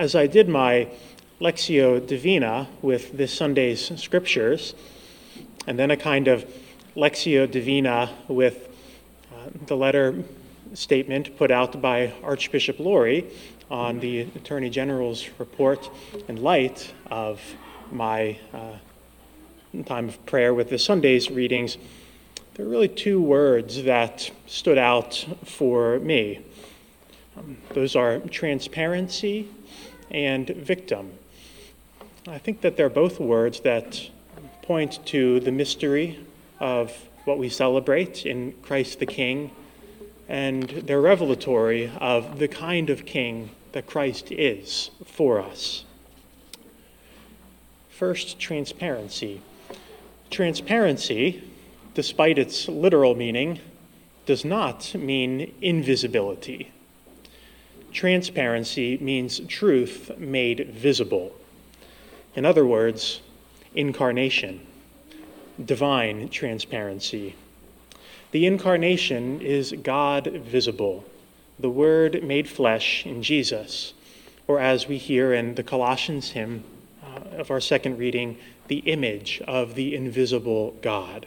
as I did my Lectio Divina with this Sunday's scriptures, and then a kind of Lectio Divina with uh, the letter statement put out by Archbishop Lori on the Attorney General's report in light of my uh, time of prayer with the Sunday's readings, there are really two words that stood out for me. Those are transparency and victim. I think that they're both words that point to the mystery of what we celebrate in Christ the King, and they're revelatory of the kind of King that Christ is for us. First, transparency. Transparency, despite its literal meaning, does not mean invisibility. Transparency means truth made visible. In other words, incarnation, divine transparency. The incarnation is God visible, the Word made flesh in Jesus, or as we hear in the Colossians hymn uh, of our second reading, the image of the invisible God.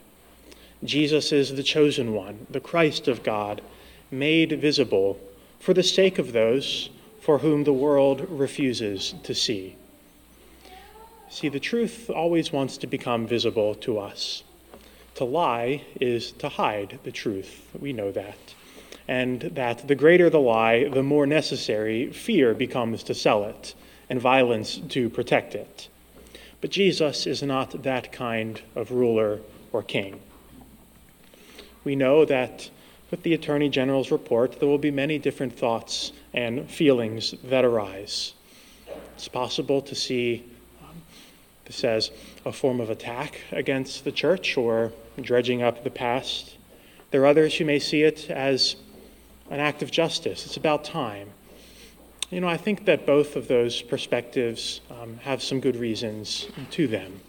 Jesus is the chosen one, the Christ of God, made visible for the sake of those for whom the world refuses to see. See, the truth always wants to become visible to us. To lie is to hide the truth. We know that. And that the greater the lie, the more necessary fear becomes to sell it and violence to protect it. But Jesus is not that kind of ruler or king. We know that with the Attorney General's report, there will be many different thoughts and feelings that arise. It's possible to see um, this as a form of attack against the church or dredging up the past. There are others who may see it as an act of justice. It's about time. You know, I think that both of those perspectives um, have some good reasons to them.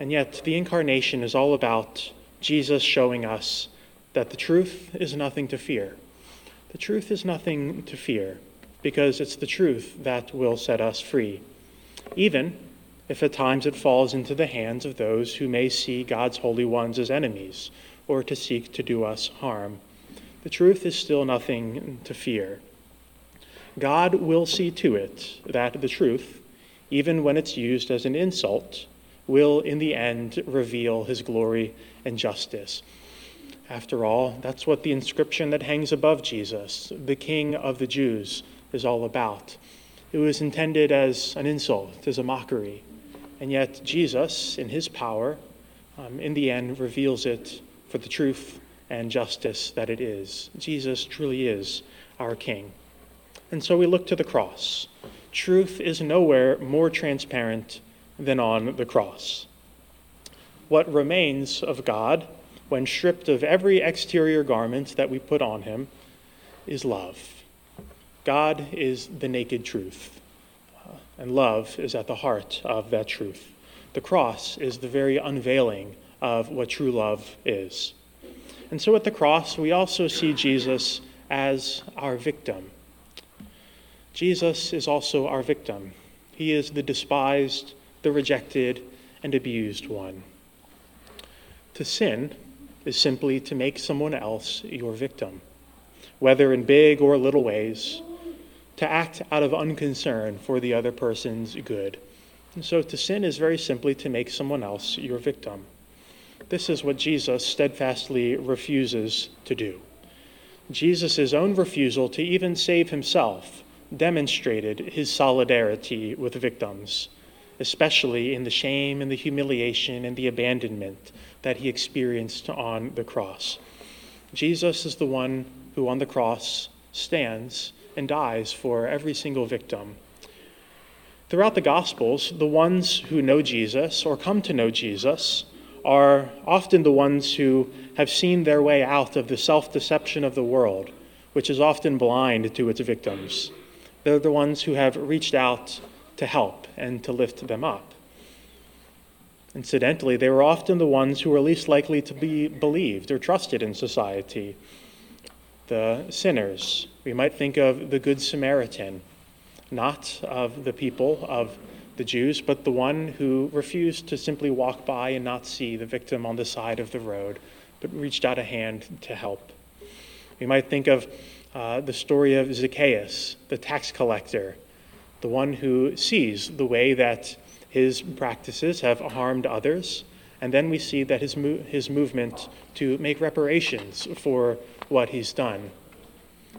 And yet, the incarnation is all about Jesus showing us that the truth is nothing to fear. The truth is nothing to fear because it's the truth that will set us free, even if at times it falls into the hands of those who may see God's holy ones as enemies or to seek to do us harm. The truth is still nothing to fear. God will see to it that the truth, even when it's used as an insult, will in the end reveal his glory and justice. After all, that's what the inscription that hangs above Jesus, the King of the Jews, is all about. It was intended as an insult, as a mockery. And yet, Jesus, in his power, um, in the end, reveals it for the truth and justice that it is. Jesus truly is our King. And so we look to the cross. Truth is nowhere more transparent than on the cross. What remains of God when stripped of every exterior garment that we put on him, is love. God is the naked truth, uh, and love is at the heart of that truth. The cross is the very unveiling of what true love is. And so at the cross, we also see Jesus as our victim. Jesus is also our victim. He is the despised, the rejected, and abused one. To sin is simply to make someone else your victim, whether in big or little ways, to act out of unconcern for the other person's good. And so to sin is very simply to make someone else your victim. This is what Jesus steadfastly refuses to do. Jesus' own refusal to even save himself demonstrated his solidarity with victims, especially in the shame and the humiliation and the abandonment that he experienced on the cross. Jesus is the one who on the cross stands and dies for every single victim. Throughout the Gospels, the ones who know Jesus or come to know Jesus are often the ones who have seen their way out of the self deception of the world, which is often blind to its victims. They're the ones who have reached out to help and to lift them up. Incidentally, they were often the ones who were least likely to be believed or trusted in society. The sinners, we might think of the Good Samaritan, not of the people of the Jews, but the one who refused to simply walk by and not see the victim on the side of the road, but reached out a hand to help. We might think of uh, the story of Zacchaeus, the tax collector, the one who sees the way that his practices have harmed others, and then we see that his, mo- his movement to make reparations for what he's done.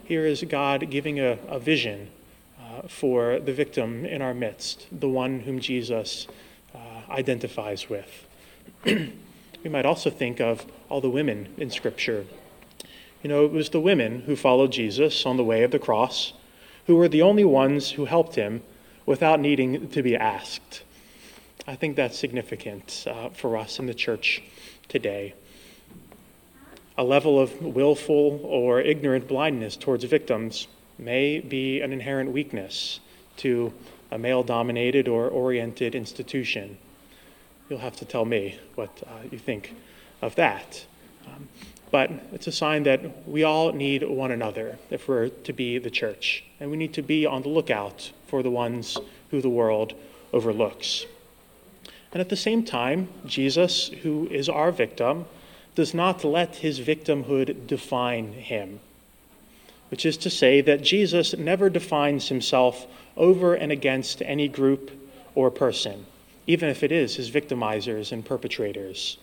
Here is God giving a, a vision uh, for the victim in our midst, the one whom Jesus uh, identifies with. we might also think of all the women in Scripture. You know, it was the women who followed Jesus on the way of the cross who were the only ones who helped him without needing to be asked. I think that's significant uh, for us in the church today. A level of willful or ignorant blindness towards victims may be an inherent weakness to a male dominated or oriented institution. You'll have to tell me what uh, you think of that. Um, but it's a sign that we all need one another if we're to be the church. And we need to be on the lookout for the ones who the world overlooks. And at the same time, Jesus, who is our victim, does not let his victimhood define him which is to say that Jesus never defines himself over and against any group or person, even if it is his victimizers and perpetrators.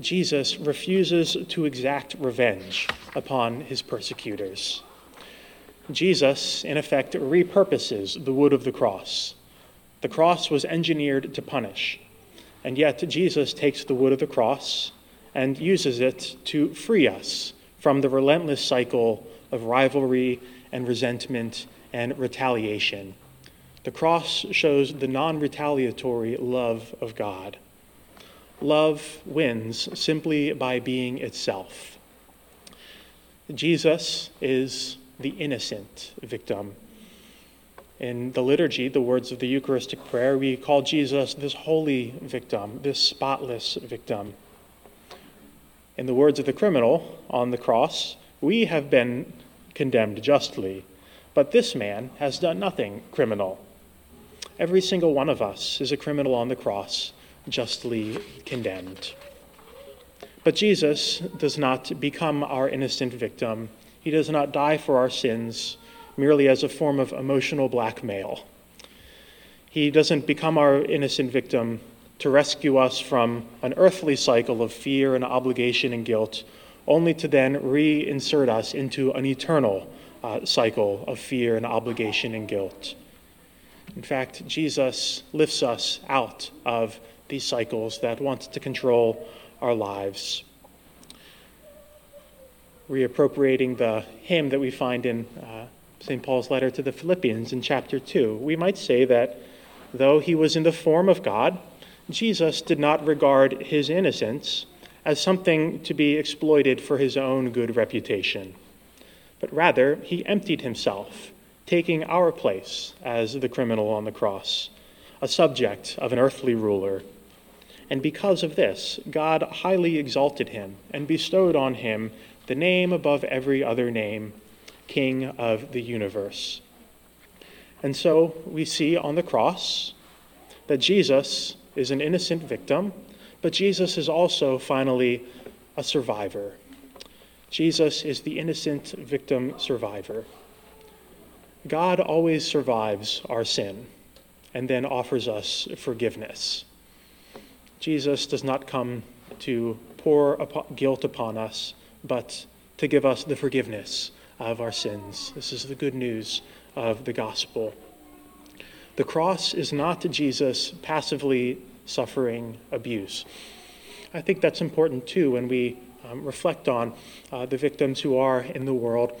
Jesus refuses to exact revenge upon his persecutors. Jesus, in effect, repurposes the wood of the cross. The cross was engineered to punish, and yet Jesus takes the wood of the cross and uses it to free us from the relentless cycle of rivalry and resentment and retaliation. The cross shows the non retaliatory love of God. Love wins simply by being itself. Jesus is the innocent victim. In the liturgy, the words of the Eucharistic prayer, we call Jesus this holy victim, this spotless victim. In the words of the criminal on the cross, we have been condemned justly, but this man has done nothing criminal. Every single one of us is a criminal on the cross, justly condemned. But Jesus does not become our innocent victim. He does not die for our sins merely as a form of emotional blackmail. He doesn't become our innocent victim to rescue us from an earthly cycle of fear and obligation and guilt only to then reinsert us into an eternal uh, cycle of fear and obligation and guilt. In fact, Jesus lifts us out of these cycles that want to control our lives. Reappropriating the hymn that we find in uh, St. Paul's letter to the Philippians in chapter 2, we might say that though he was in the form of God, Jesus did not regard his innocence as something to be exploited for his own good reputation, but rather he emptied himself, taking our place as the criminal on the cross, a subject of an earthly ruler. And because of this, God highly exalted him and bestowed on him the name above every other name, King of the universe. And so we see on the cross that Jesus is an innocent victim but Jesus is also, finally, a survivor. Jesus is the innocent victim survivor. God always survives our sin and then offers us forgiveness. Jesus does not come to pour guilt upon us, but to give us the forgiveness of our sins. This is the good news of the gospel. The cross is not Jesus passively suffering abuse. I think that's important too when we um, reflect on uh, the victims who are in the world,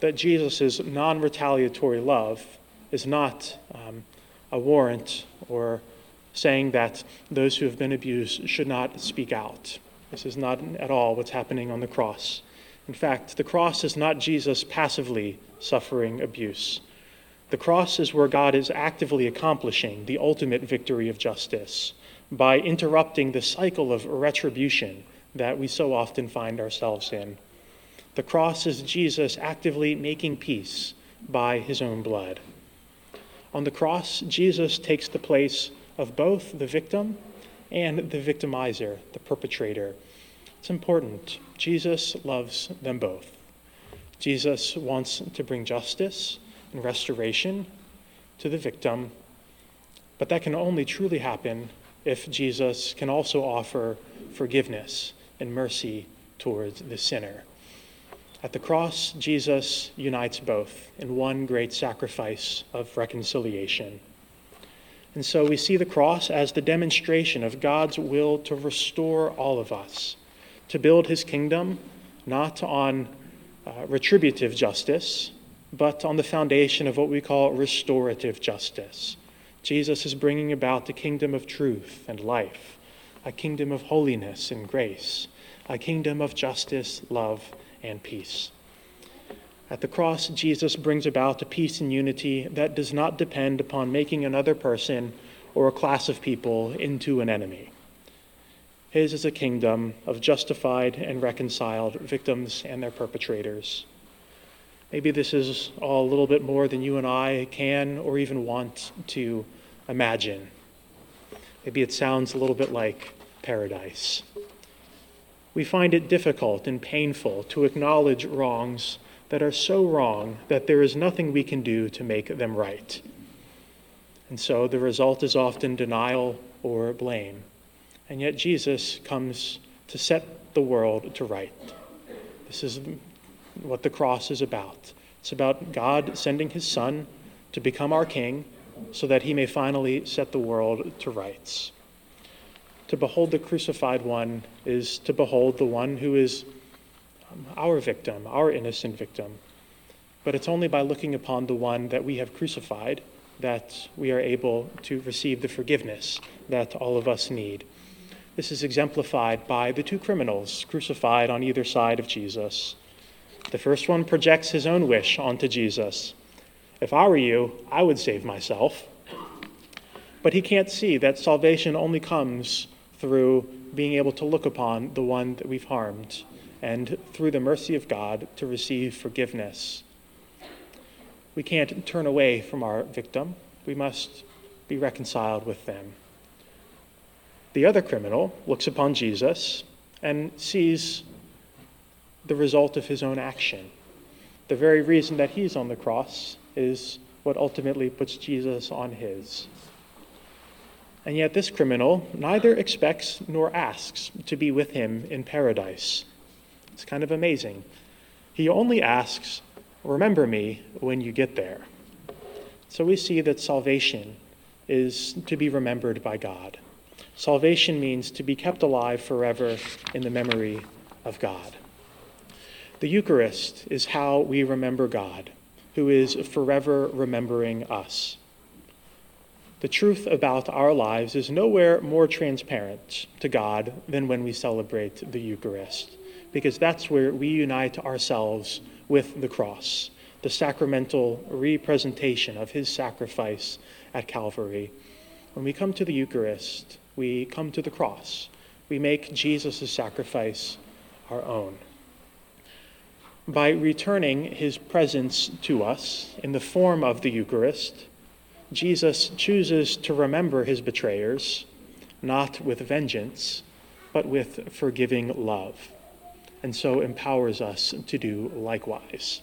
that Jesus' non retaliatory love is not um, a warrant or saying that those who have been abused should not speak out. This is not at all what's happening on the cross. In fact, the cross is not Jesus passively suffering abuse. The cross is where God is actively accomplishing the ultimate victory of justice by interrupting the cycle of retribution that we so often find ourselves in. The cross is Jesus actively making peace by his own blood. On the cross, Jesus takes the place of both the victim and the victimizer, the perpetrator. It's important. Jesus loves them both. Jesus wants to bring justice and restoration to the victim, but that can only truly happen if Jesus can also offer forgiveness and mercy towards the sinner. At the cross, Jesus unites both in one great sacrifice of reconciliation. And so we see the cross as the demonstration of God's will to restore all of us, to build his kingdom not on uh, retributive justice, but on the foundation of what we call restorative justice. Jesus is bringing about the kingdom of truth and life, a kingdom of holiness and grace, a kingdom of justice, love, and peace. At the cross, Jesus brings about a peace and unity that does not depend upon making another person or a class of people into an enemy. His is a kingdom of justified and reconciled victims and their perpetrators. Maybe this is all a little bit more than you and I can or even want to imagine. Maybe it sounds a little bit like paradise. We find it difficult and painful to acknowledge wrongs that are so wrong that there is nothing we can do to make them right. And so the result is often denial or blame. And yet Jesus comes to set the world to right. This is what the cross is about. It's about God sending his Son to become our King so that he may finally set the world to rights. To behold the crucified one is to behold the one who is um, our victim, our innocent victim. But it's only by looking upon the one that we have crucified that we are able to receive the forgiveness that all of us need. This is exemplified by the two criminals crucified on either side of Jesus. The first one projects his own wish onto Jesus. If I were you, I would save myself. But he can't see that salvation only comes through being able to look upon the one that we've harmed and through the mercy of God to receive forgiveness. We can't turn away from our victim, we must be reconciled with them. The other criminal looks upon Jesus and sees the result of his own action. The very reason that he's on the cross is what ultimately puts Jesus on his. And yet, this criminal neither expects nor asks to be with him in paradise. It's kind of amazing. He only asks, Remember me when you get there. So we see that salvation is to be remembered by God. Salvation means to be kept alive forever in the memory of God. The Eucharist is how we remember God, who is forever remembering us. The truth about our lives is nowhere more transparent to God than when we celebrate the Eucharist, because that's where we unite ourselves with the cross, the sacramental representation of his sacrifice at Calvary. When we come to the Eucharist, we come to the cross. We make Jesus' sacrifice our own by returning his presence to us in the form of the Eucharist, Jesus chooses to remember his betrayers, not with vengeance, but with forgiving love, and so empowers us to do likewise.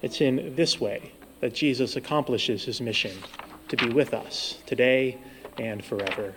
It's in this way that Jesus accomplishes his mission to be with us today and forever.